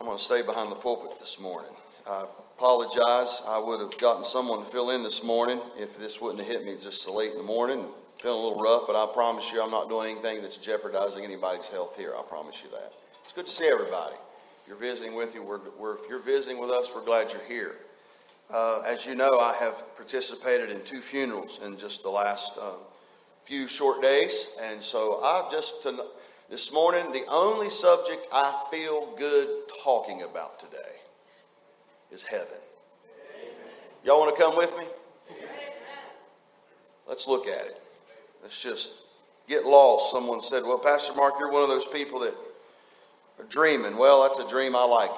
I'm going to stay behind the pulpit this morning. I apologize. I would have gotten someone to fill in this morning if this wouldn't have hit me just so late in the morning. Feeling a little rough, but I promise you I'm not doing anything that's jeopardizing anybody's health here. I promise you that. It's good to see everybody. If you're visiting with you, we're, we're, if you're visiting with us, we're glad you're here. Uh, as you know, I have participated in two funerals in just the last uh, few short days, and so I just to, this morning the only subject I feel good talking about today is heaven. Amen. Y'all want to come with me? Amen. Let's look at it. Let's just get lost. Someone said, "Well, Pastor Mark, you're one of those people that are dreaming." Well, that's a dream I like.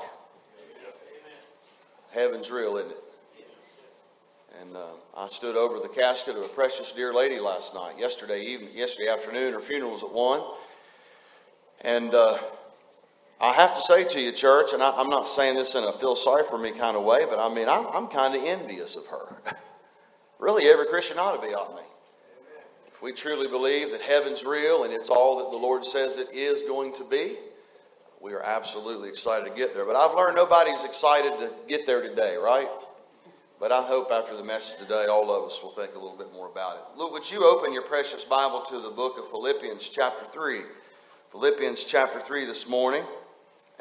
Heaven's real, isn't it? And uh, I stood over the casket of a precious dear lady last night, yesterday evening, yesterday afternoon. Her funeral was at one, and uh, I have to say to you, church, and I, am not saying this in a feel sorry for me kind of way, but I mean I'm, I'm kind of envious of her. really, every Christian ought to be, ought me. If we truly believe that heaven's real and it's all that the Lord says it is going to be, we are absolutely excited to get there. But I've learned nobody's excited to get there today, right? But I hope after the message today, all of us will think a little bit more about it. Look, would you open your precious Bible to the book of Philippians, chapter 3? Philippians, chapter 3 this morning,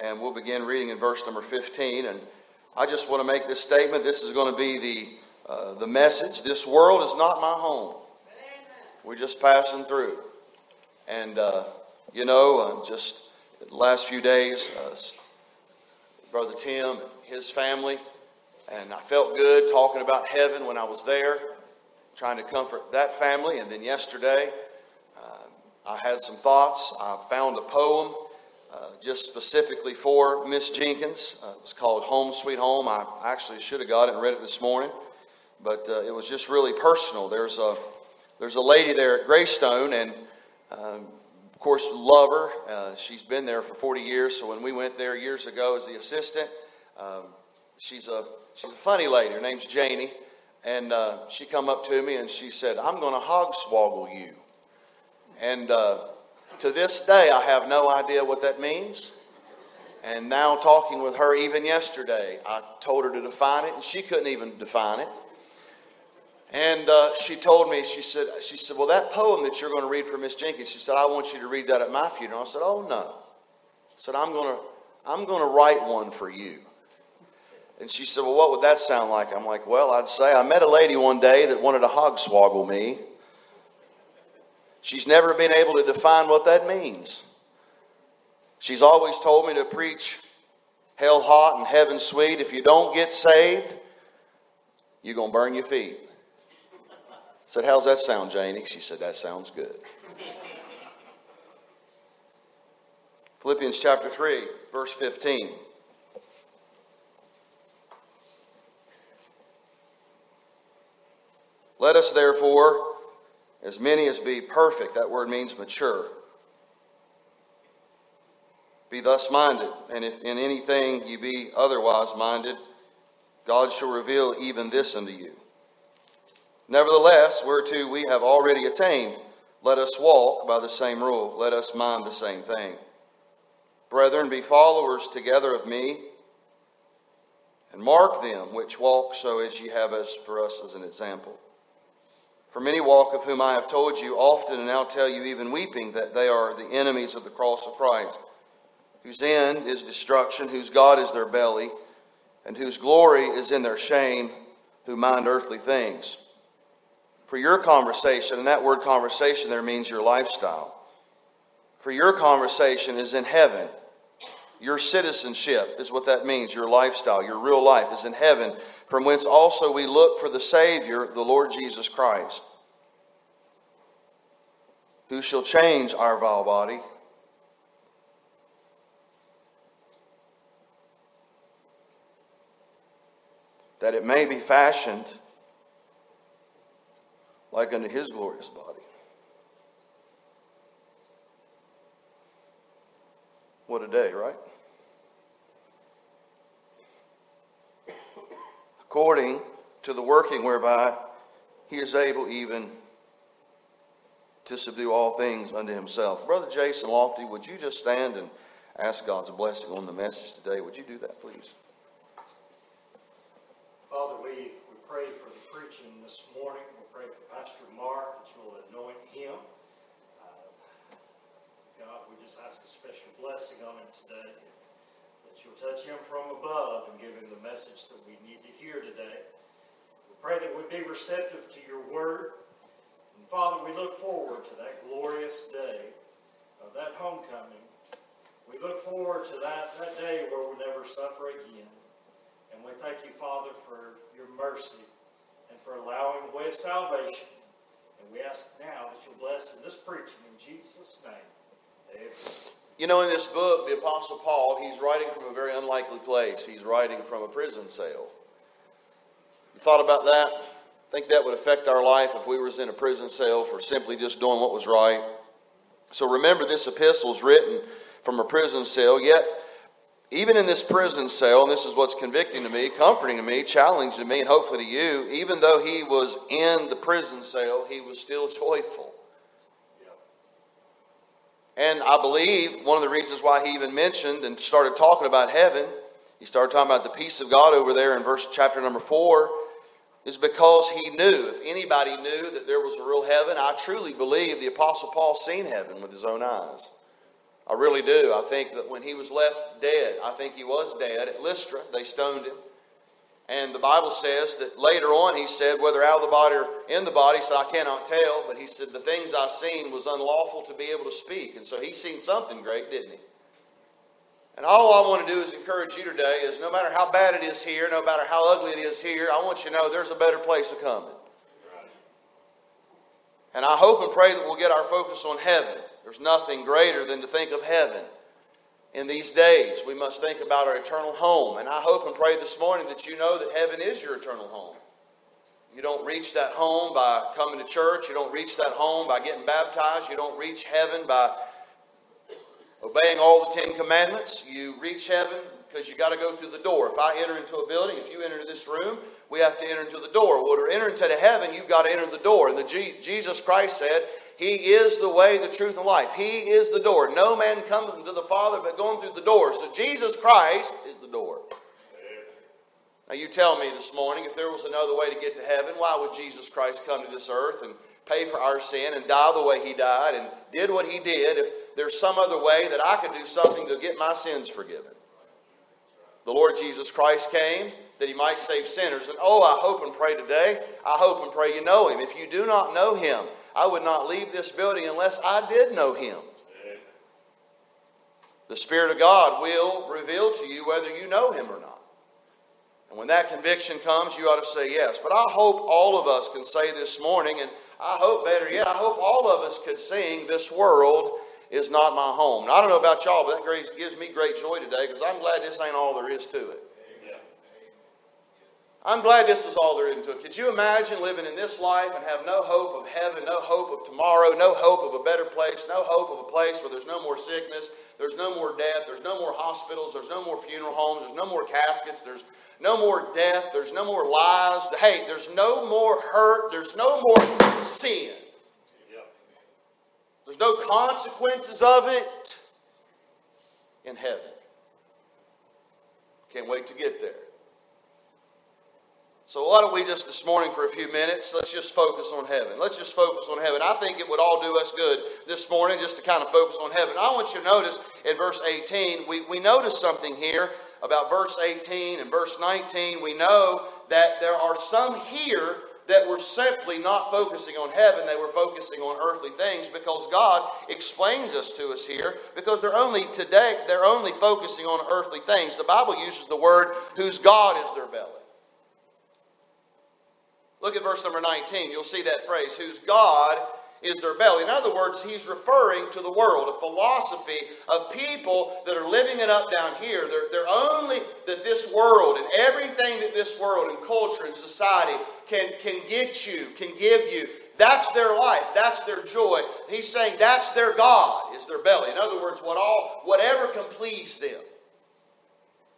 and we'll begin reading in verse number 15. And I just want to make this statement. This is going to be the, uh, the message. This world is not my home. We're just passing through. And, uh, you know, uh, just the last few days, uh, Brother Tim and his family and I felt good talking about heaven when I was there, trying to comfort that family. And then yesterday, I had some thoughts. I found a poem uh, just specifically for Miss Jenkins. Uh, it was called Home Sweet Home. I actually should have got it and read it this morning, but uh, it was just really personal. There's a, there's a lady there at Greystone, and um, of course, love her. Uh, she's been there for 40 years, so when we went there years ago as the assistant, um, she's a she's a funny lady. Her name's Janie. And uh, she come up to me and she said, I'm going to hogswoggle you. And uh, to this day, I have no idea what that means. And now, talking with her even yesterday, I told her to define it, and she couldn't even define it. And uh, she told me, she said, she said, well, that poem that you're going to read for Miss Jenkins, she said, I want you to read that at my funeral. I said, oh no. I said, I'm going to, I'm going to write one for you. And she said, Well, what would that sound like? I'm like, Well, I'd say I met a lady one day that wanted to hogswoggle me. She's never been able to define what that means. She's always told me to preach hell hot and heaven sweet. If you don't get saved, you're going to burn your feet. I said, How's that sound, Janie? She said, That sounds good. Philippians chapter 3, verse 15. Let us therefore, as many as be perfect, that word means mature, be thus minded. And if in anything you be otherwise minded, God shall reveal even this unto you. Nevertheless, whereto we have already attained, let us walk by the same rule, let us mind the same thing. Brethren, be followers together of me, and mark them which walk so as ye have us for us as an example. For many walk, of whom I have told you often, and now tell you even weeping, that they are the enemies of the cross of Christ, whose end is destruction, whose God is their belly, and whose glory is in their shame, who mind earthly things. For your conversation, and that word conversation there means your lifestyle, for your conversation is in heaven. Your citizenship is what that means. Your lifestyle, your real life is in heaven, from whence also we look for the Savior, the Lord Jesus Christ, who shall change our vile body. That it may be fashioned like unto his glorious body. What a day, right? According to the working whereby he is able even to subdue all things unto himself. Brother Jason Lofty, would you just stand and ask God's blessing on the message today. Would you do that, please? Father, we, we pray for the preaching this morning. We pray for Pastor Mark that you'll anoint him. Uh, God, we just ask a special blessing on him today. You'll touch him from above and give him the message that we need to hear today. We pray that we'd be receptive to your word. And Father, we look forward to that glorious day of that homecoming we look forward to that, that day where we'll never suffer again. And we thank you, Father, for your mercy and for allowing the way of salvation. And we ask now that you'll bless in this preaching in Jesus' name. Amen. You know, in this book, the Apostle Paul, he's writing from a very unlikely place. He's writing from a prison cell. You thought about that? Think that would affect our life if we was in a prison cell for simply just doing what was right? So remember, this epistle is written from a prison cell. Yet, even in this prison cell, and this is what's convicting to me, comforting to me, challenging to me, and hopefully to you, even though he was in the prison cell, he was still joyful. And I believe one of the reasons why he even mentioned and started talking about heaven, he started talking about the peace of God over there in verse chapter number four, is because he knew. If anybody knew that there was a real heaven, I truly believe the Apostle Paul seen heaven with his own eyes. I really do. I think that when he was left dead, I think he was dead at Lystra. They stoned him. And the Bible says that later on he said, whether out of the body or in the body, so I cannot tell, but he said, the things I seen was unlawful to be able to speak. And so he seen something great, didn't he? And all I want to do is encourage you today is no matter how bad it is here, no matter how ugly it is here, I want you to know there's a better place coming. And I hope and pray that we'll get our focus on heaven. There's nothing greater than to think of heaven. In these days, we must think about our eternal home. And I hope and pray this morning that you know that heaven is your eternal home. You don't reach that home by coming to church. You don't reach that home by getting baptized. You don't reach heaven by obeying all the Ten Commandments. You reach heaven because you got to go through the door. If I enter into a building, if you enter into this room, we have to enter into the door. Well, to enter into heaven, you've got to enter the door. And the G- Jesus Christ said, he is the way, the truth, and life. He is the door. No man cometh unto the Father but going through the door. So Jesus Christ is the door. Now you tell me this morning, if there was another way to get to heaven, why would Jesus Christ come to this earth and pay for our sin and die the way he died and did what he did if there's some other way that I could do something to get my sins forgiven? The Lord Jesus Christ came that he might save sinners. And oh, I hope and pray today, I hope and pray you know him. If you do not know him, I would not leave this building unless I did know him. The Spirit of God will reveal to you whether you know him or not. And when that conviction comes, you ought to say yes. But I hope all of us can say this morning, and I hope better yet, I hope all of us could sing, This world is not my home. Now, I don't know about y'all, but that gives me great joy today because I'm glad this ain't all there is to it. I'm glad this is all there is to it. Could you imagine living in this life and have no hope of heaven, no hope of tomorrow, no hope of a better place, no hope of a place where there's no more sickness, there's no more death, there's no more hospitals, there's no more funeral homes, there's no more caskets, there's no more death, there's no more lies. Hey, there's no more hurt, there's no more sin. There's no consequences of it in heaven. Can't wait to get there. So why don't we just this morning for a few minutes, let's just focus on heaven. Let's just focus on heaven. I think it would all do us good this morning just to kind of focus on heaven. I want you to notice in verse 18, we, we notice something here about verse 18 and verse 19. We know that there are some here that were simply not focusing on heaven, they were focusing on earthly things because God explains this to us here because they're only today, they're only focusing on earthly things. The Bible uses the word whose God is their belly. Look at verse number 19. You'll see that phrase, whose God is their belly. In other words, he's referring to the world, a philosophy of people that are living it up down here. They're, they're only that this world and everything that this world and culture and society can, can get you, can give you. That's their life. That's their joy. He's saying that's their God, is their belly. In other words, what all, whatever can please them.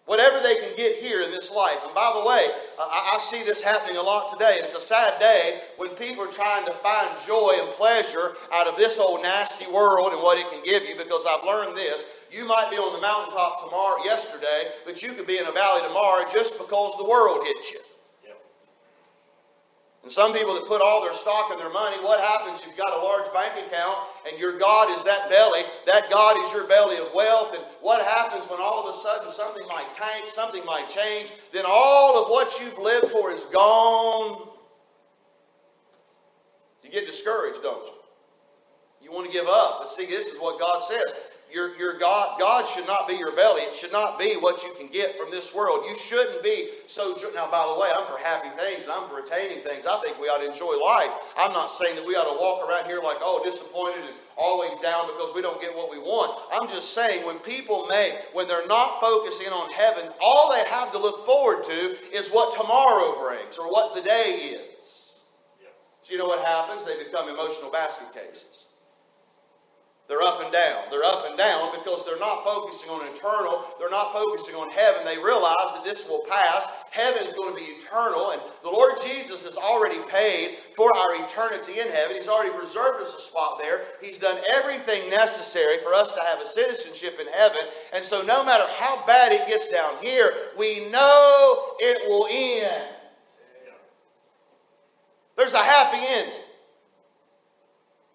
Whatever they can get here in this life. And by the way, I, see this happening a lot today. And it's a sad day when people are trying to find joy and pleasure out of this old nasty world and what it can give you because I've learned this. You might be on the mountaintop tomorrow, yesterday, but you could be in a valley tomorrow just because the world hit you. And some people that put all their stock in their money, what happens you've got a large bank account and your God is that belly? That God is your belly of wealth. And what happens when all of a sudden something might tank, something might change? Then all of what you've lived for is gone. You get discouraged, don't you? You want to give up. But see, this is what God says your, your God, God should not be your belly. It should not be what you can get from this world. You shouldn't be so. Now, by the way, I'm for happy things and I'm for attaining things. I think we ought to enjoy life. I'm not saying that we ought to walk around here like, oh, disappointed and always down because we don't get what we want. I'm just saying when people make, when they're not focusing on heaven, all they have to look forward to is what tomorrow brings or what the day is. So you know what happens? They become emotional basket cases. They're up and down. They're up and down because they're not focusing on eternal. They're not focusing on heaven. They realize that this will pass. Heaven's going to be eternal. And the Lord Jesus has already paid for our eternity in heaven. He's already reserved us a spot there. He's done everything necessary for us to have a citizenship in heaven. And so, no matter how bad it gets down here, we know it will end. There's a happy ending.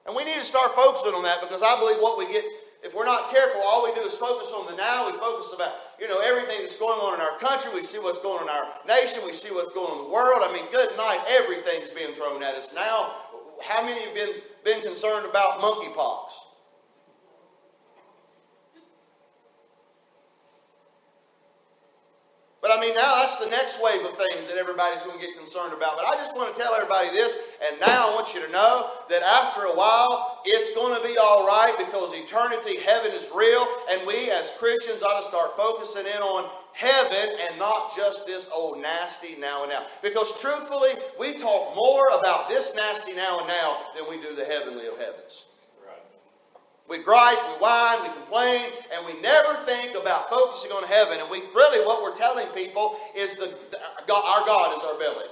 And we need to start focusing on that because I believe what we get, if we're not careful, all we do is focus on the now. We focus about, you know, everything that's going on in our country. We see what's going on in our nation. We see what's going on in the world. I mean, good night. Everything's being thrown at us now. How many have been, been concerned about monkeypox? But I mean, now that's the next wave of things that everybody's going to get concerned about. But I just want to tell everybody this, and now I want you to know that after a while, it's going to be all right because eternity, heaven is real, and we as Christians ought to start focusing in on heaven and not just this old nasty now and now. Because truthfully, we talk more about this nasty now and now than we do the heavenly of heavens. We gripe, we whine, we complain, and we never think about focusing on heaven. And we really, what we're telling people is the, our God is our belly.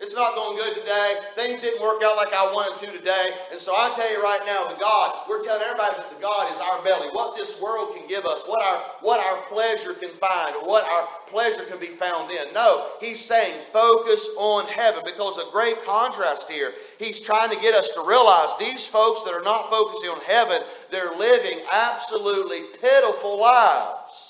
It's not going good today. Things didn't work out like I wanted to today. And so I tell you right now, the God, we're telling everybody that the God is our belly. What this world can give us, what our what our pleasure can find, or what our pleasure can be found in. No, he's saying focus on heaven because a great contrast here. He's trying to get us to realize these folks that are not focusing on heaven, they're living absolutely pitiful lives.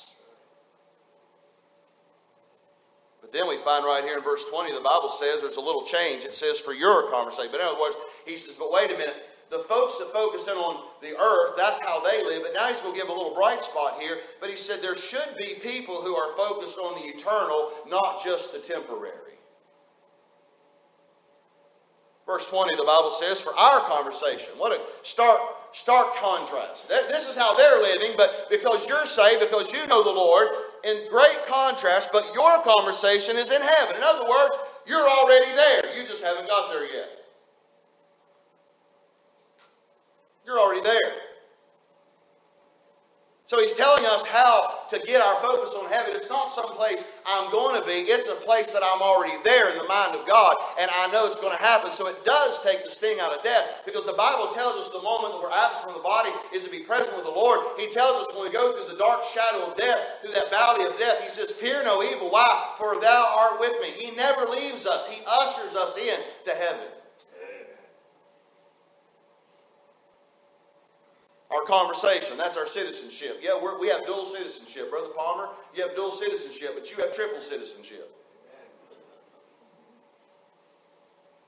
But then we find right here in verse 20, the Bible says there's a little change. It says for your conversation. But in other words, he says, but wait a minute. The folks that focus in on the earth, that's how they live. But now he's going to give a little bright spot here. But he said there should be people who are focused on the eternal, not just the temporary. Verse 20, the Bible says, for our conversation. What a stark, stark contrast. This is how they're living, but because you're saved, because you know the Lord, in great contrast, but your conversation is in heaven. In other words, you're already there. You just haven't got there yet. You're already there. So he's telling us how to get our focus on heaven. It's not some place I'm going to be, it's a place that I'm already there in the mind of God, and I know it's going to happen. So it does take the sting out of death because the Bible tells us the moment that we're absent from the body is to be present with the Lord. He tells us when we go through the dark shadow of death, through that valley of death, he says, Fear no evil. Why? For thou art with me. He never leaves us, he ushers us in to heaven. Our conversation, that's our citizenship. Yeah, we have dual citizenship. Brother Palmer, you have dual citizenship, but you have triple citizenship.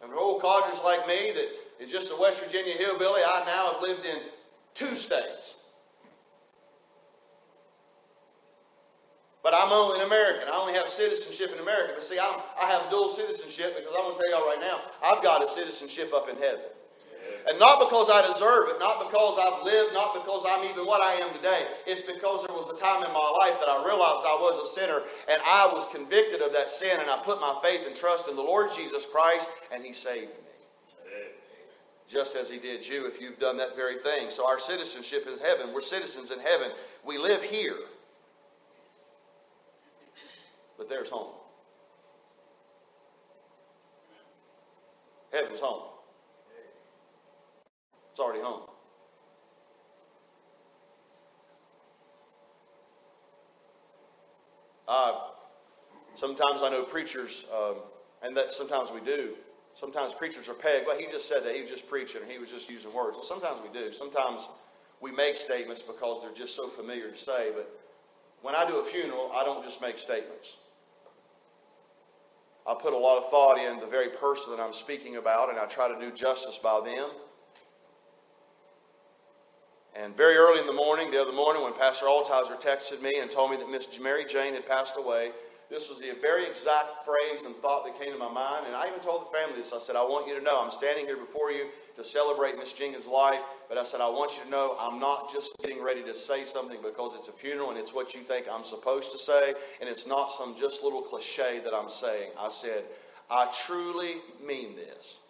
And oh, for old codgers like me that is just a West Virginia hillbilly, I now have lived in two states. But I'm only an American. I only have citizenship in America. But see, I'm, I have dual citizenship because I'm going to tell y'all right now, I've got a citizenship up in heaven. And not because I deserve it, not because I've lived, not because I'm even what I am today. It's because there was a time in my life that I realized I was a sinner and I was convicted of that sin and I put my faith and trust in the Lord Jesus Christ and He saved me. Just as He did you if you've done that very thing. So our citizenship is heaven. We're citizens in heaven. We live here. But there's home. Heaven's home. It's already home. Uh, sometimes I know preachers, um, and that sometimes we do. Sometimes preachers are pegged. Well, he just said that he was just preaching, he was just using words. Well, sometimes we do. Sometimes we make statements because they're just so familiar to say. But when I do a funeral, I don't just make statements. I put a lot of thought in the very person that I'm speaking about, and I try to do justice by them. And very early in the morning, the other morning, when Pastor Altizer texted me and told me that Miss Mary Jane had passed away, this was the very exact phrase and thought that came to my mind. And I even told the family this. I said, I want you to know I'm standing here before you to celebrate Miss Jenkins' life. But I said, I want you to know I'm not just getting ready to say something because it's a funeral and it's what you think I'm supposed to say. And it's not some just little cliche that I'm saying. I said, I truly mean this.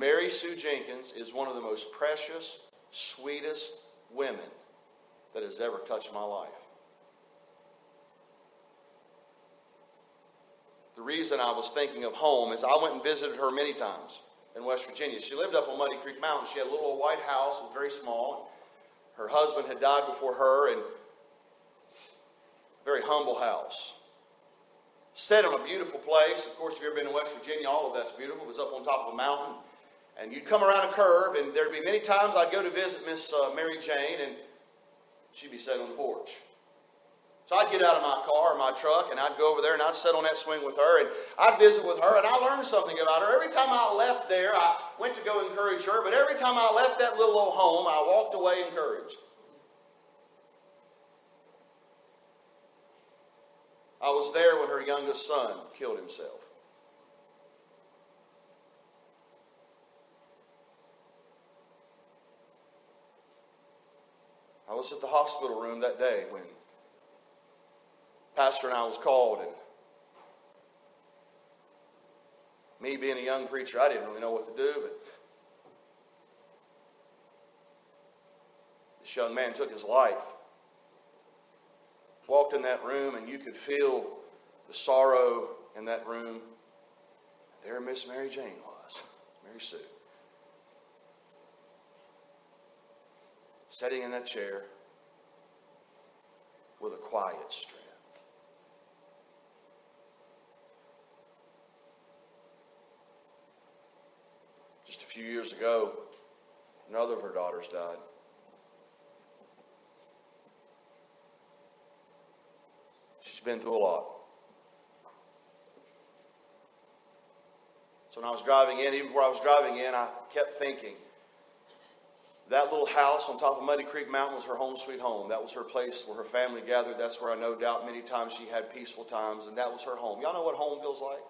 Mary Sue Jenkins is one of the most precious, sweetest women that has ever touched my life. The reason I was thinking of home is I went and visited her many times in West Virginia. She lived up on Muddy Creek Mountain. She had a little white house, was very small. Her husband had died before her, and very humble house. Set in a beautiful place. Of course, if you've ever been to West Virginia, all of that's beautiful. It was up on top of a mountain. And you'd come around a curve, and there'd be many times I'd go to visit Miss uh, Mary Jane, and she'd be sitting on the porch. So I'd get out of my car or my truck and I'd go over there and I'd sit on that swing with her and I'd visit with her and I learned something about her. Every time I left there, I went to go encourage her, but every time I left that little old home, I walked away encouraged. I was there when her youngest son killed himself. I was at the hospital room that day when pastor and I was called, and me being a young preacher, I didn't really know what to do, but this young man took his life. Walked in that room, and you could feel the sorrow in that room. There Miss Mary Jane was, Mary Sue. Sitting in that chair with a quiet strength. Just a few years ago, another of her daughters died. She's been through a lot. So when I was driving in, even before I was driving in, I kept thinking, that little house on top of Muddy Creek Mountain was her home sweet home. That was her place where her family gathered. That's where I no doubt many times she had peaceful times, and that was her home. Y'all know what home feels like?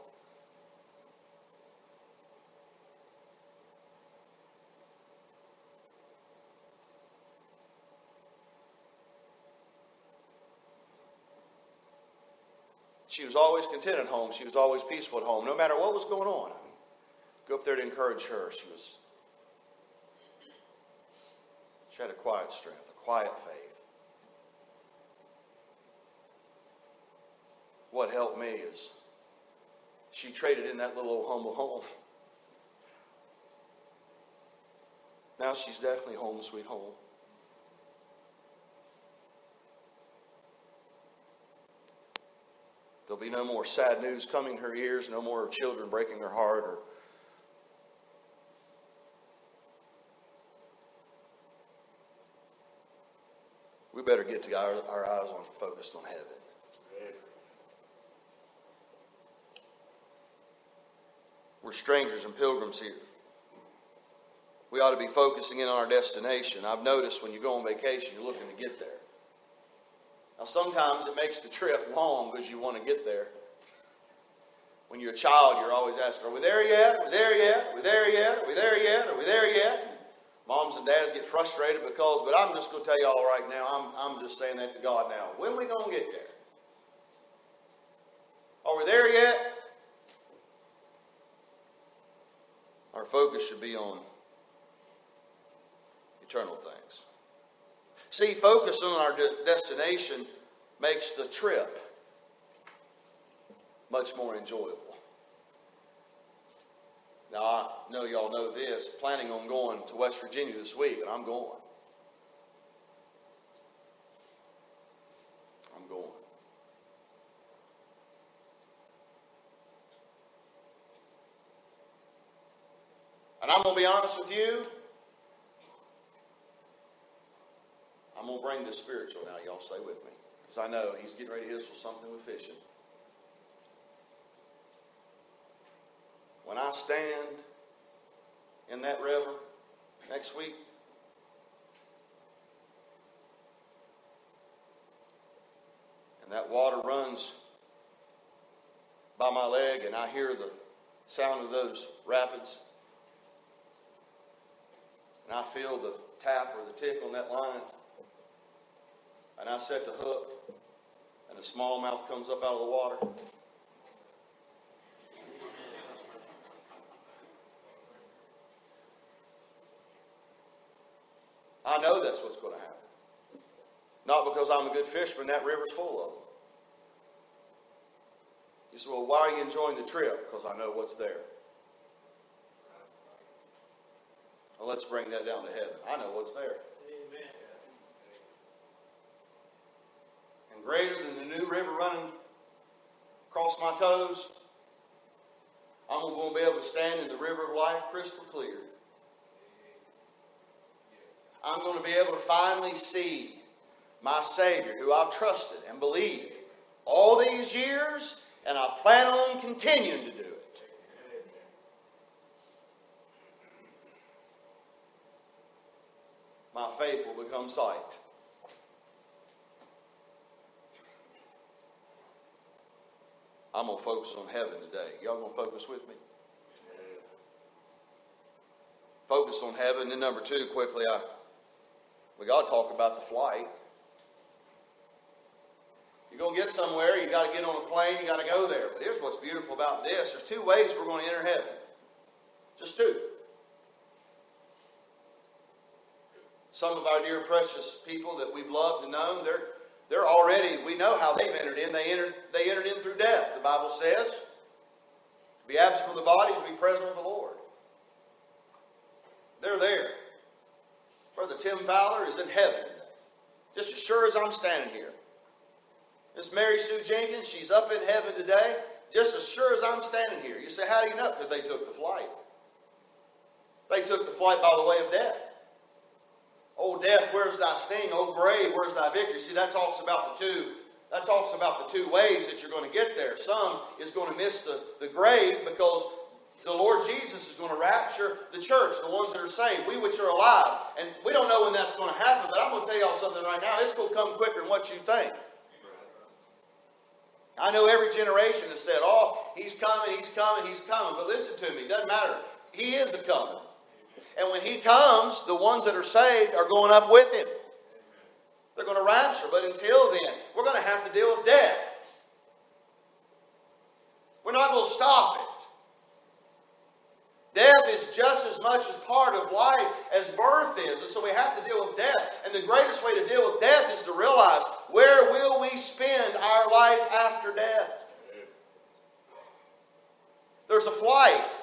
She was always content at home. She was always peaceful at home, no matter what was going on. I mean, go up there to encourage her. She was. She had a quiet strength, a quiet faith. What helped me is she traded in that little old humble home. Now she's definitely home sweet home. There'll be no more sad news coming her ears, no more children breaking her heart or we better get to our, our eyes on focused on heaven. We're strangers and pilgrims here. We ought to be focusing in on our destination. I've noticed when you go on vacation, you're looking to get there. Now, sometimes it makes the trip long because you want to get there. When you're a child, you're always asking, Are we there yet? Are we there yet? Are we there yet? Are we there yet? Are we there yet? Moms and dads get frustrated because, but I'm just going to tell you all right now, I'm, I'm just saying that to God now. When we going to get there? Are we there yet? Our focus should be on eternal things. See, focus on our de- destination makes the trip much more enjoyable. Now, I know y'all know this, planning on going to West Virginia this week, and I'm going. I'm going. And I'm going to be honest with you. I'm going to bring the spiritual now. Y'all stay with me. Because I know he's getting ready to hit us with something with fishing. When I stand in that river next week, and that water runs by my leg, and I hear the sound of those rapids, and I feel the tap or the tick on that line, and I set the hook, and a smallmouth comes up out of the water. I know that's what's going to happen. Not because I'm a good fisherman, that river's full of them. You say, well, why are you enjoying the trip? Because I know what's there. Well, let's bring that down to heaven. I know what's there. Amen. And greater than the new river running across my toes, I'm going to be able to stand in the river of life crystal clear. I'm going to be able to finally see my Savior, who I've trusted and believed all these years, and I plan on continuing to do it. My faith will become sight. I'm going to focus on heaven today. Y'all going to focus with me? Focus on heaven. And number two, quickly, I we got to talk about the flight. You're going to get somewhere, you got to get on a plane, you got to go there. But here's what's beautiful about this there's two ways we're going to enter heaven. Just two. Some of our dear precious people that we've loved and known, they're, they're already, we know how they've entered in. They entered, they entered in through death, the Bible says. To be absent from the body to be present with the Lord. They're there. Brother Tim Fowler is in heaven. Just as sure as I'm standing here. Miss Mary Sue Jenkins, she's up in heaven today, just as sure as I'm standing here. You say, how do you know? Because they took the flight. They took the flight by the way of death. Oh, death, where's thy sting? Oh, grave, where's thy victory? See, that talks about the two. That talks about the two ways that you're going to get there. Some is going to miss the, the grave because the Lord Jesus is going to rapture the church, the ones that are saved, we which are alive. And we don't know when that's going to happen, but I'm going to tell y'all something right now. It's going to come quicker than what you think. I know every generation has said, oh, he's coming, he's coming, he's coming. But listen to me, it doesn't matter. He is a coming. And when he comes, the ones that are saved are going up with him. They're going to rapture. But until then, we're going to have to deal with death. We're not going to stop it. Death is just as much as part of life as birth is. And so we have to deal with death. And the greatest way to deal with death is to realize where will we spend our life after death? There's a flight.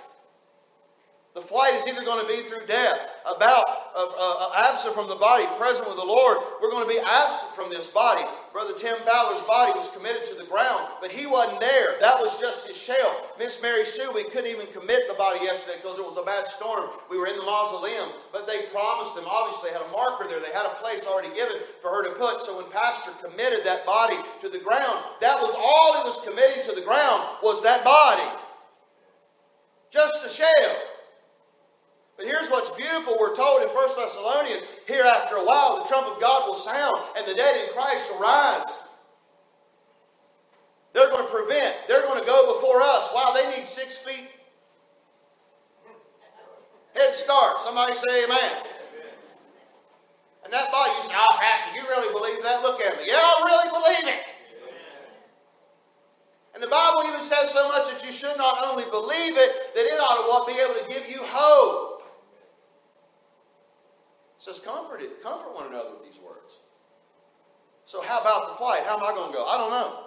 The flight is either going to be through death, about uh, uh, absent from the body, present with the Lord. We're going to be absent from this body. Brother Tim Fowler's body was committed to the ground, but he wasn't there. That was just his shell. Miss Mary Sue, we couldn't even commit the body yesterday because it was a bad storm. We were in the mausoleum, but they promised them, obviously, they had a marker there. They had a place already given for her to put. So when Pastor committed that body to the ground, that was all he was committing to the ground was that body. Just the shell. Here's what's beautiful. We're told in 1 Thessalonians, here after a while, the trump of God will sound and the dead in Christ will rise. They're going to prevent, they're going to go before us. Wow, they need six feet head start. Somebody say amen. And that body, you say, oh, Pastor, you really believe that? Look at me. Yeah, I really believe it. And the Bible even says so much that you should not only believe it, that it ought to be able to give you hope says, comfort it, comfort one another with these words. So how about the flight? How am I going to go? I don't know.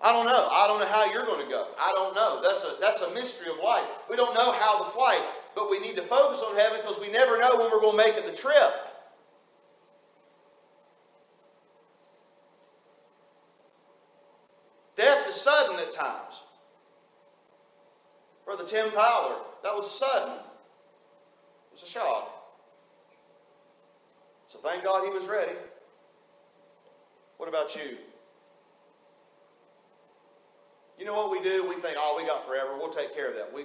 I don't know. I don't know how you're going to go. I don't know. That's a, that's a mystery of life. We don't know how the flight, but we need to focus on heaven because we never know when we're going to make it the trip. Death is sudden at times. Brother Tim Fowler that was sudden. Was a shock. So thank God he was ready. What about you? You know what we do? We think, oh, we got forever. We'll take care of that. We,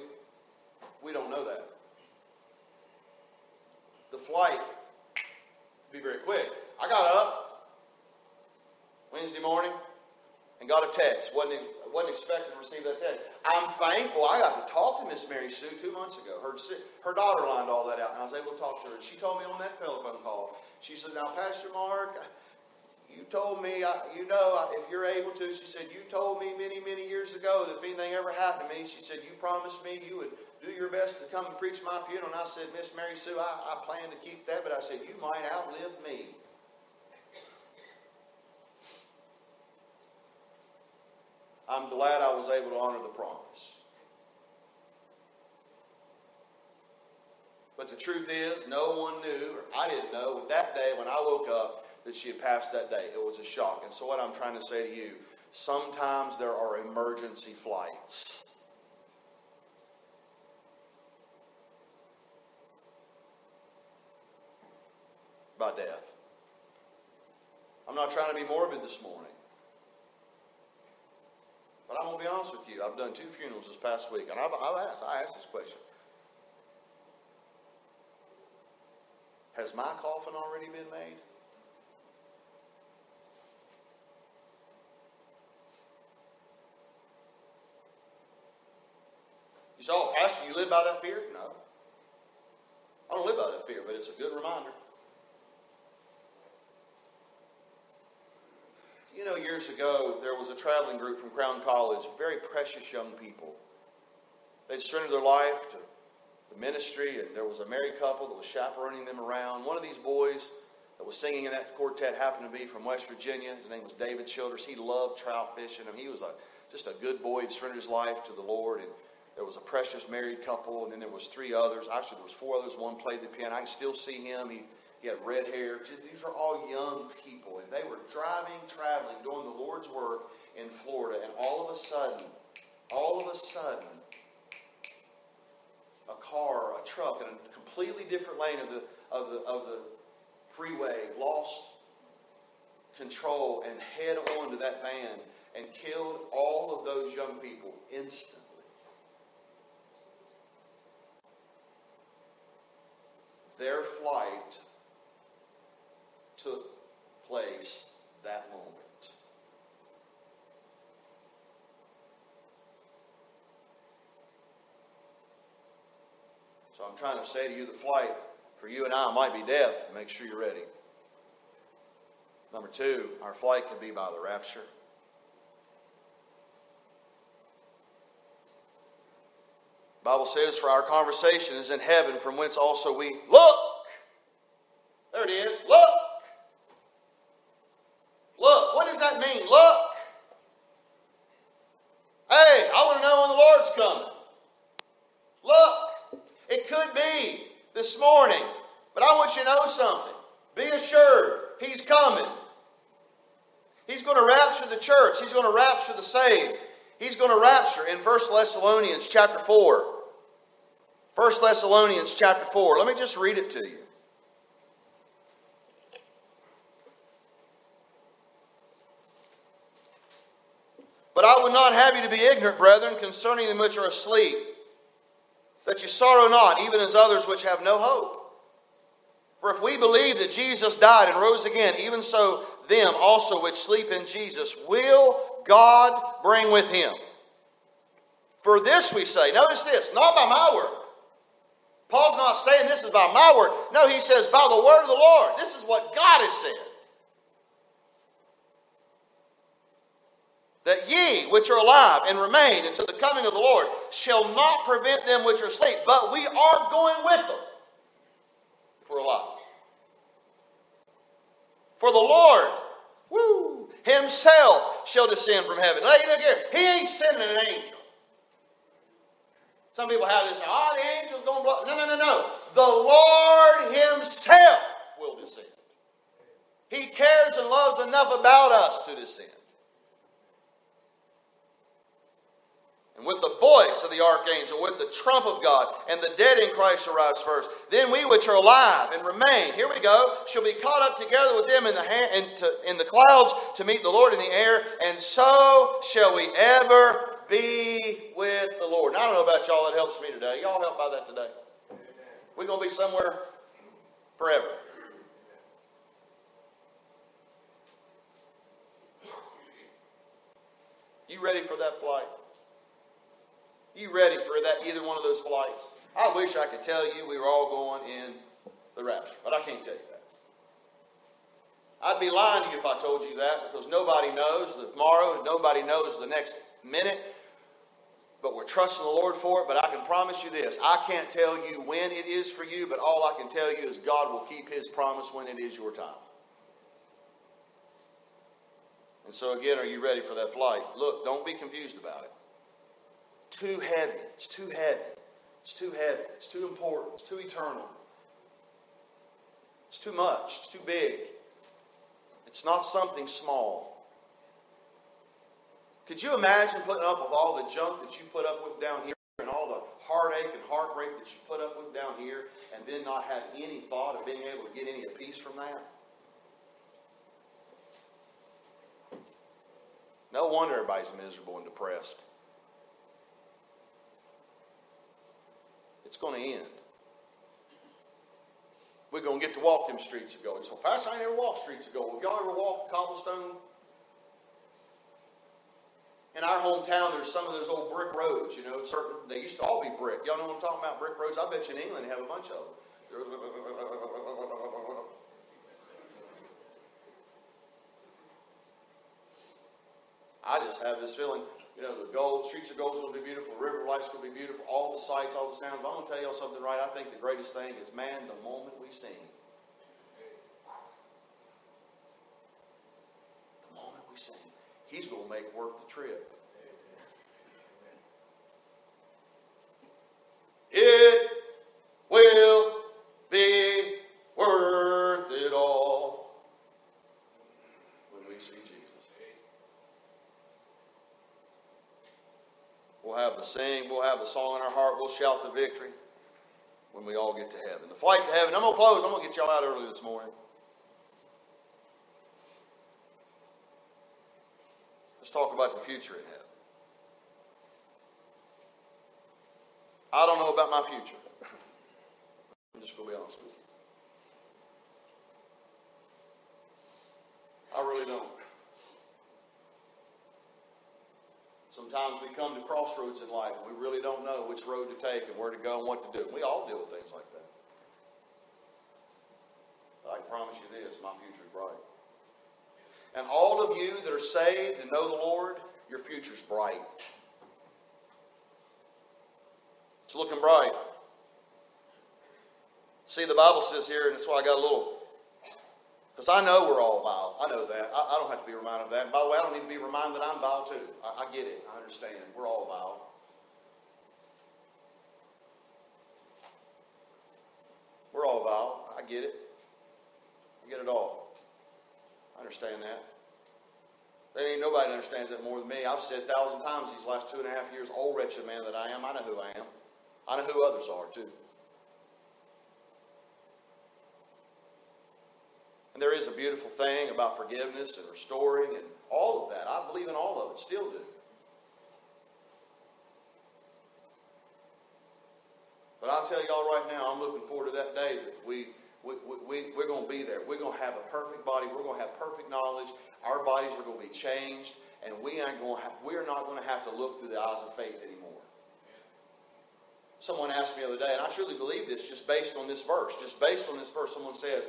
we don't know that. The flight be very quick. I got up Wednesday morning and got a text. Wasn't, wasn't expecting to receive that text. I'm thankful I got to talk to Miss Mary Sue two months ago. Her, her daughter lined all that out, and I was able to talk to her. And she told me on that telephone call, she said, Now, Pastor Mark, you told me, you know, if you're able to, she said, you told me many, many years ago that if anything ever happened to me, she said, you promised me you would do your best to come and preach my funeral. And I said, Miss Mary Sue, I, I plan to keep that, but I said, you might outlive me. I'm glad I was able to honor the promise. But the truth is, no one knew, or I didn't know, that day when I woke up that she had passed that day. It was a shock. And so, what I'm trying to say to you, sometimes there are emergency flights. By death. I'm not trying to be morbid this morning. I'm going to be honest with you. I've done two funerals this past week, and I've, I've asked, I asked this question. Has my coffin already been made? You oh, Pastor, you live by that fear? No. I don't live by that fear, but it's a good reminder. Know, years ago, there was a traveling group from Crown College, very precious young people. They'd surrendered their life to the ministry, and there was a married couple that was chaperoning them around. One of these boys that was singing in that quartet happened to be from West Virginia. His name was David Childers. He loved trout fishing, and he was a, just a good boy. He surrendered his life to the Lord, and there was a precious married couple, and then there was three others. Actually, there was four others. One played the piano. I can still see him. He he had red hair. These were all young people. And they were driving, traveling, doing the Lord's work in Florida. And all of a sudden, all of a sudden, a car, a truck, in a completely different lane of the, of the, of the freeway lost control and head on to that van and killed all of those young people instantly. Their flight place that moment. So I'm trying to say to you the flight for you and I might be death. Make sure you're ready. Number two, our flight could be by the rapture. Bible says, For our conversation is in heaven, from whence also we look. There it is. Look. Look, what does that mean? Look. Hey, I want to know when the Lord's coming. Look, it could be this morning, but I want you to know something. Be assured, He's coming. He's going to rapture the church. He's going to rapture the saved. He's going to rapture in 1 Thessalonians chapter 4. 1 Thessalonians chapter 4. Let me just read it to you. But I would not have you to be ignorant, brethren, concerning them which are asleep, that you sorrow not, even as others which have no hope. For if we believe that Jesus died and rose again, even so them also which sleep in Jesus will God bring with him. For this we say, notice this, not by my word. Paul's not saying this is by my word. No, he says by the word of the Lord. This is what God has said. that ye which are alive and remain until the coming of the Lord shall not prevent them which are asleep, but we are going with them we're alive. For the Lord, woo, himself shall descend from heaven. Look, look here, he ain't sending an angel. Some people have this, oh, the angel's going to blow. No, no, no, no. The Lord himself will descend. He cares and loves enough about us to descend. and with the voice of the archangel, with the trump of God, and the dead in Christ shall rise first. Then we which are alive and remain, here we go, shall be caught up together with them in the hand, in, to, in the clouds to meet the Lord in the air, and so shall we ever be with the Lord. I don't know about y'all, that helps me today. Y'all help by that today. We're going to be somewhere forever. You ready for that flight? You ready for that either one of those flights? I wish I could tell you we were all going in the rapture, but I can't tell you that. I'd be lying to you if I told you that because nobody knows the tomorrow, nobody knows the next minute. But we're trusting the Lord for it. But I can promise you this I can't tell you when it is for you, but all I can tell you is God will keep His promise when it is your time. And so, again, are you ready for that flight? Look, don't be confused about it. Too heavy. It's too heavy. It's too heavy. It's too important. It's too eternal. It's too much. It's too big. It's not something small. Could you imagine putting up with all the junk that you put up with down here and all the heartache and heartbreak that you put up with down here and then not have any thought of being able to get any peace from that? No wonder everybody's miserable and depressed. It's going to end. We're going to get to walk them streets of gold. So, Pastor, I never walked streets of gold. Have y'all ever walked cobblestone? In our hometown, there's some of those old brick roads, you know, certain, they used to all be brick. Y'all know what I'm talking about, brick roads? I bet you in England they have a bunch of them. I just have this feeling, you know, the gold, streets of gold to be beautiful, river going to be beautiful, all the sights, all the sounds. But I'm going to tell y'all something right. I think the greatest thing is, man, the moment we sing. The moment we sing. He's going to make work the trip. It will be worth it all when we see Jesus. We'll have the sing, we'll have the song in our heart, we'll shout the victory when we all get to heaven. The flight to heaven, I'm going to close, I'm going to get y'all out early this morning. Let's talk about the future in. I don't know about my future. I'm just going to be honest with you. I really don't. Sometimes we come to crossroads in life and we really don't know which road to take and where to go and what to do. We all deal with things like that. But I promise you this my future is bright. And all of you that are saved and know the Lord, your future's bright. It's looking bright. See, the Bible says here, and that's why I got a little, because I know we're all vile. I know that. I, I, don't have to be reminded of that. And by the way, I don't need to be reminded that I'm vile too. I, I get it. I understand. We're all vile. We're all vile. I get it. I get it all. I understand that. There ain't nobody understands that more than me. I've said a thousand times these last two and a half years, old wretched man that I am, I know who I am. I know who others are too. And there is a beautiful thing about forgiveness and restoring and all of that. I believe in all of it, still do. But I'll tell y'all right now, I'm looking forward to that day that we, we, we, we're going to be there. We're going to have a perfect body. We're going to have perfect knowledge. Our bodies are going to be changed. And we aren't going have, we're not going to have to look through the eyes of faith anymore. Someone asked me the other day, and I truly believe this just based on this verse. Just based on this verse, someone says,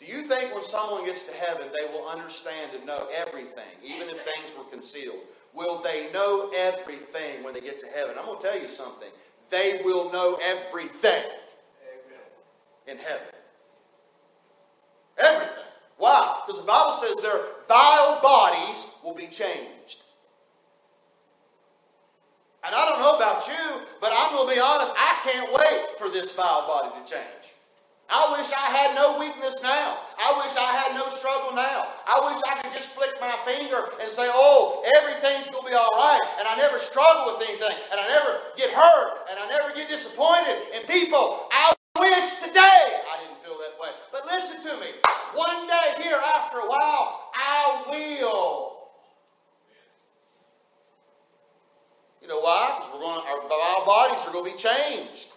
Do you think when someone gets to heaven, they will understand and know everything, even if things were concealed? Will they know everything when they get to heaven? I'm going to tell you something. They will know everything in heaven. Everything. Why? Because the Bible says their vile bodies will be changed. And I don't know about you, but I'm going to be honest, I can't wait for this vile body to change. I wish I had no weakness now. I wish I had no struggle now. I wish I could just flick my finger and say, oh, everything's going to be all right. And I never struggle with anything. And I never get hurt. And I never get disappointed in people. I wish today I didn't feel that way. But listen to me. One day here after a while, I will. You know why? Because we're going. Our, our to be changed.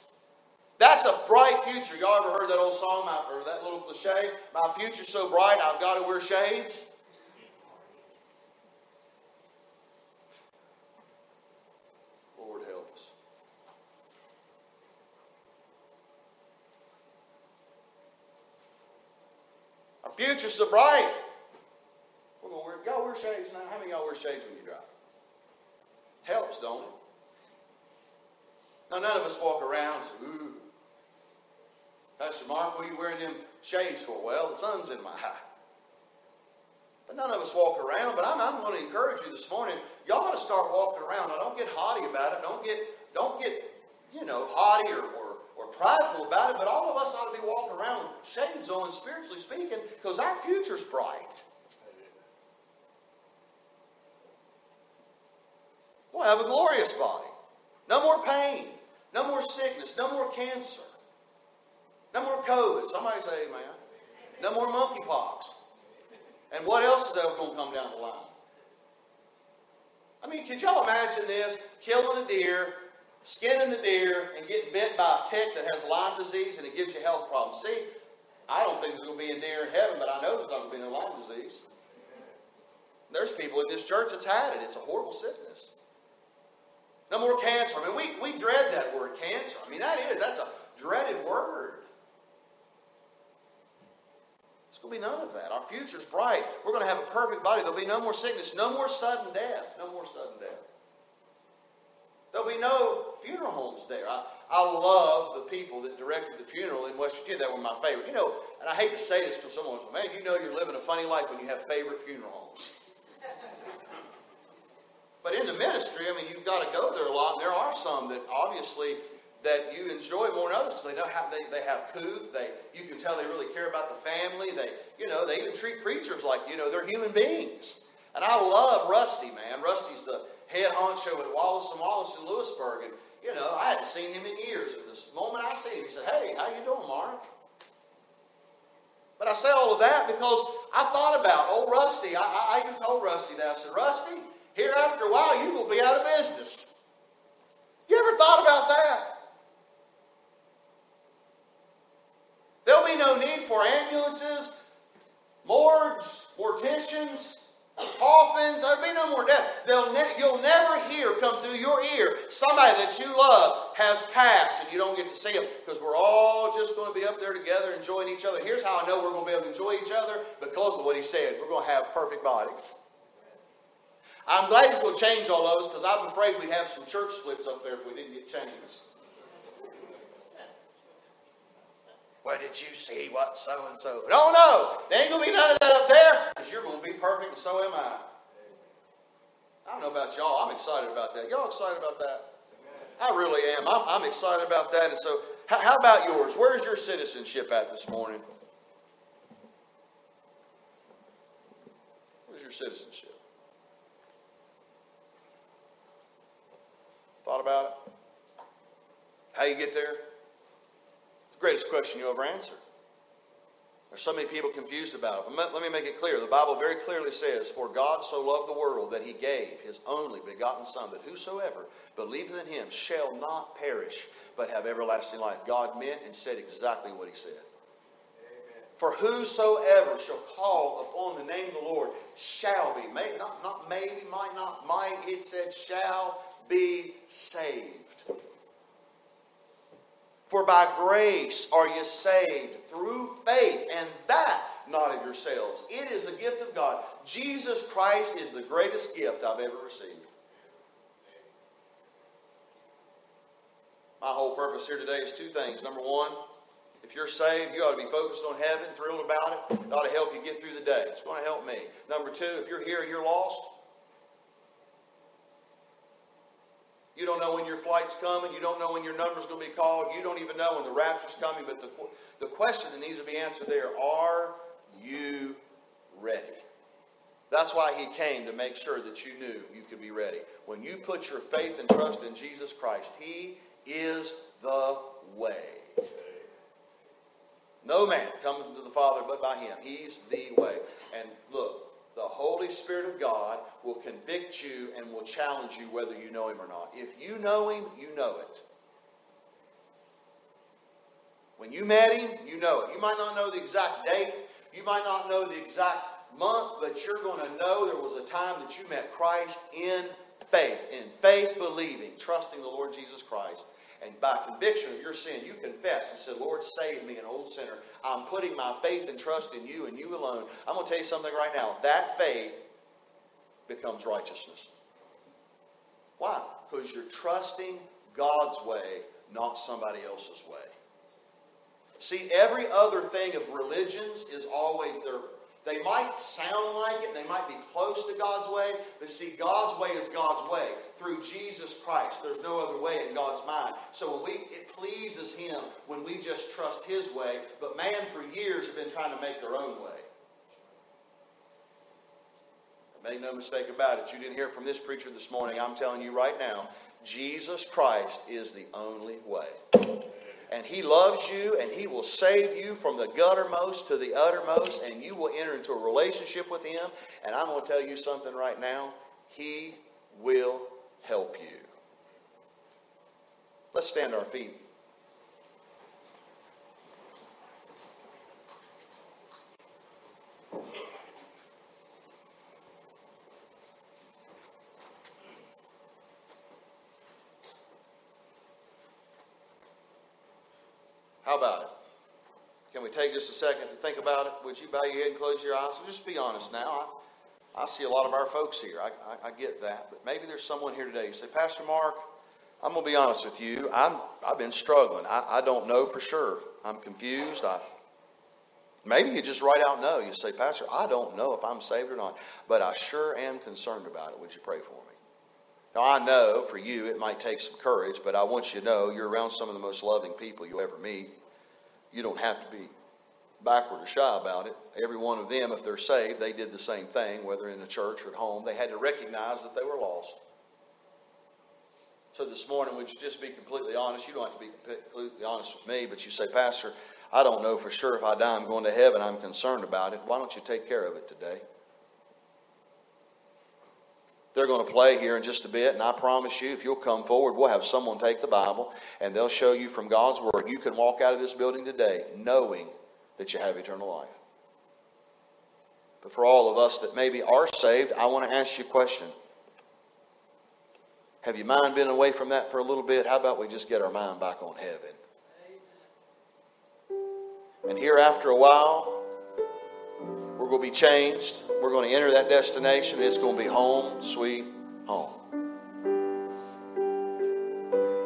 That's a bright future. Y'all ever heard that old song, or that little cliche? My future's so bright, I've got to wear shades. Lord help us. Our future's so bright. We're gonna wear, y'all wear shades now. How many y'all wear shades when you drive? Helps, don't it? Now, none of us walk around ooh, Pastor Mark, what are you wearing them shades for? Well, the sun's in my eye. But none of us walk around. But I'm, I'm going to encourage you this morning. Y'all ought to start walking around. Now, don't get haughty about it. Don't get, don't get, you know, haughty or, or, or prideful about it. But all of us ought to be walking around with shades on, spiritually speaking, because our future's bright. We'll have a glorious body. No more pain. No more sickness. No more cancer. No more COVID. Somebody say amen. No more monkeypox. And what else is that going to come down the line? I mean, could y'all imagine this? Killing a deer, skinning the deer, and getting bit by a tick that has Lyme disease and it gives you health problems. See, I don't think there's going to be a deer in heaven, but I know there's not going to be no Lyme disease. There's people in this church that's had it. It's a horrible sickness. No more cancer. I mean, we, we dread that word cancer. I mean, that is, that's a dreaded word. It's going to be none of that. Our future's bright. We're going to have a perfect body. There'll be no more sickness, no more sudden death. No more sudden death. There'll be no funeral homes there. I, I love the people that directed the funeral in West Virginia. That were my favorite. You know, and I hate to say this to someone, man, you know you're living a funny life when you have favorite funeral homes. But in the ministry, I mean, you've got to go there a lot. And there are some that obviously that you enjoy more than others because they know how they, they have couth. They you can tell they really care about the family. They you know they even treat preachers like you know they're human beings. And I love Rusty, man. Rusty's the head honcho at Wallace and Wallace in Lewisburg, and you know I hadn't seen him in years. And this moment I see him, he said, "Hey, how you doing, Mark?" But I say all of that because I thought about old Rusty. I, I, I even told Rusty that. I said, Rusty, here after a while, you will be out of business. You ever thought about that? There'll be no need for ambulances, morgues, morticians, coffins. There'll be no more death. Ne- you'll never hear come through your ear somebody that you love has passed and you don't get to see them because we're all just going to be up there together enjoying each other. Here's how I know we're going to be able to enjoy each other because of what he said. We're going to have perfect bodies. I'm glad it will change all of us because I'm afraid we'd have some church splits up there if we didn't get changed. What did you see? What so and so? No, no, there ain't gonna be none of that up there because you're gonna be perfect, and so am I. I don't know about y'all. I'm excited about that. Y'all excited about that? I really am. I'm, I'm excited about that. And so, how, how about yours? Where's your citizenship at this morning? Where's your citizenship? Thought about it? How you get there? The greatest question you'll ever answer. There's so many people confused about it. Let me make it clear. The Bible very clearly says, For God so loved the world that he gave his only begotten Son, that whosoever believeth in him shall not perish, but have everlasting life. God meant and said exactly what he said. For whosoever shall call upon the name of the Lord shall be, may, not, not maybe, might not, might, it said shall be saved. For by grace are you saved through faith, and that not of yourselves. It is a gift of God. Jesus Christ is the greatest gift I've ever received. My whole purpose here today is two things. Number one, if you're saved, you ought to be focused on heaven, thrilled about it. It ought to help you get through the day. It's going to help me. Number two, if you're here you're lost, You don't know when your flight's coming. You don't know when your number's going to be called. You don't even know when the rapture's coming. But the, the question that needs to be answered there are you ready. That's why he came to make sure that you knew you could be ready. When you put your faith and trust in Jesus Christ, he is the way. No man cometh to the Father but by him. He's the way. And look, the Holy Spirit of God will convict you and will challenge you whether you know him or not. If you know him, you know it. When you met him, you know it. You might not know the exact date, you might not know the exact month, but you're going to know there was a time that you met Christ in faith, in faith believing, trusting the Lord Jesus Christ. And by conviction of your sin, you confess and say, Lord, save me, an old sinner. I'm putting my faith and trust in you and you alone. I'm going to tell you something right now. That faith becomes righteousness. Why? Because you're trusting God's way, not somebody else's way. See, every other thing of religions is always there. They might sound like it, they might be close to God's way, but see, God's way is God's way through Jesus Christ. There's no other way in God's mind. So when we it pleases Him when we just trust His way, but man for years have been trying to make their own way. Make no mistake about it. You didn't hear from this preacher this morning. I'm telling you right now, Jesus Christ is the only way and He loves you and He will save you from the guttermost to the uttermost, and you will enter into a relationship with Him. And I'm going to tell you something right now He will help you. Let's stand on our feet. How about it? Can we take just a second to think about it? Would you bow your head and close your eyes? just be honest now. I, I see a lot of our folks here. I, I, I get that. But maybe there's someone here today. You say, Pastor Mark, I'm going to be honest with you. I'm, I've been struggling. I, I don't know for sure. I'm confused. I, maybe you just write out no. You say, Pastor, I don't know if I'm saved or not, but I sure am concerned about it. Would you pray for me? Now, I know for you it might take some courage, but I want you to know you're around some of the most loving people you'll ever meet. You don't have to be backward or shy about it. Every one of them, if they're saved, they did the same thing, whether in the church or at home. They had to recognize that they were lost. So this morning, would you just be completely honest? You don't have to be completely honest with me, but you say, Pastor, I don't know for sure if I die, I'm going to heaven. I'm concerned about it. Why don't you take care of it today? They're going to play here in just a bit, and I promise you, if you'll come forward, we'll have someone take the Bible and they'll show you from God's Word. You can walk out of this building today knowing that you have eternal life. But for all of us that maybe are saved, I want to ask you a question. Have your mind been away from that for a little bit? How about we just get our mind back on heaven? And here, after a while, we're going to be changed. We're going to enter that destination. It's going to be home, sweet home.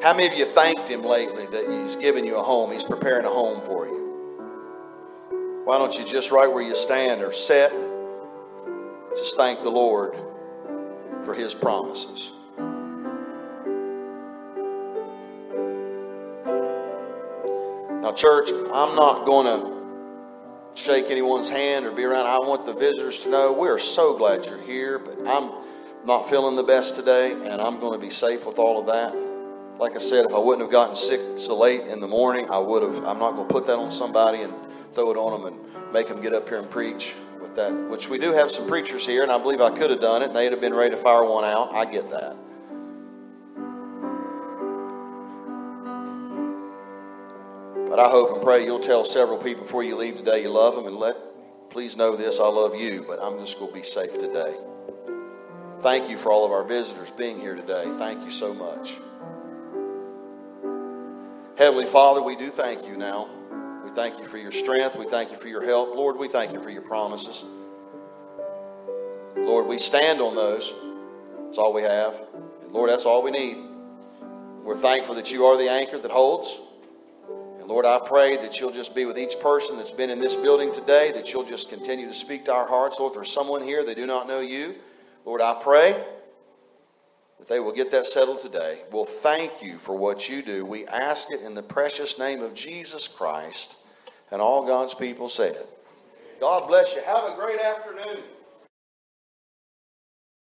How many of you thanked Him lately that He's given you a home? He's preparing a home for you. Why don't you just right where you stand or sit, just thank the Lord for His promises. Now, church, I'm not going to shake anyone's hand or be around. I want the visitors to know we're so glad you're here, but I'm not feeling the best today, and I'm going to be safe with all of that. Like I said, if I wouldn't have gotten sick so late in the morning, I would have. I'm not going to put that on somebody and throw it on them and make them get up here and preach with that. Which we do have some preachers here, and I believe I could have done it, and they'd have been ready to fire one out. I get that. But I hope and pray you'll tell several people before you leave today you love them and let, please know this, I love you, but I'm just going to be safe today. Thank you for all of our visitors being here today. Thank you so much. Heavenly Father, we do thank you now. We thank you for your strength. We thank you for your help. Lord, we thank you for your promises. Lord, we stand on those. That's all we have. And Lord, that's all we need. We're thankful that you are the anchor that holds. Lord, I pray that you'll just be with each person that's been in this building today, that you'll just continue to speak to our hearts. Lord, if there's someone here that do not know you, Lord, I pray that they will get that settled today. We'll thank you for what you do. We ask it in the precious name of Jesus Christ. And all God's people said, God bless you. Have a great afternoon.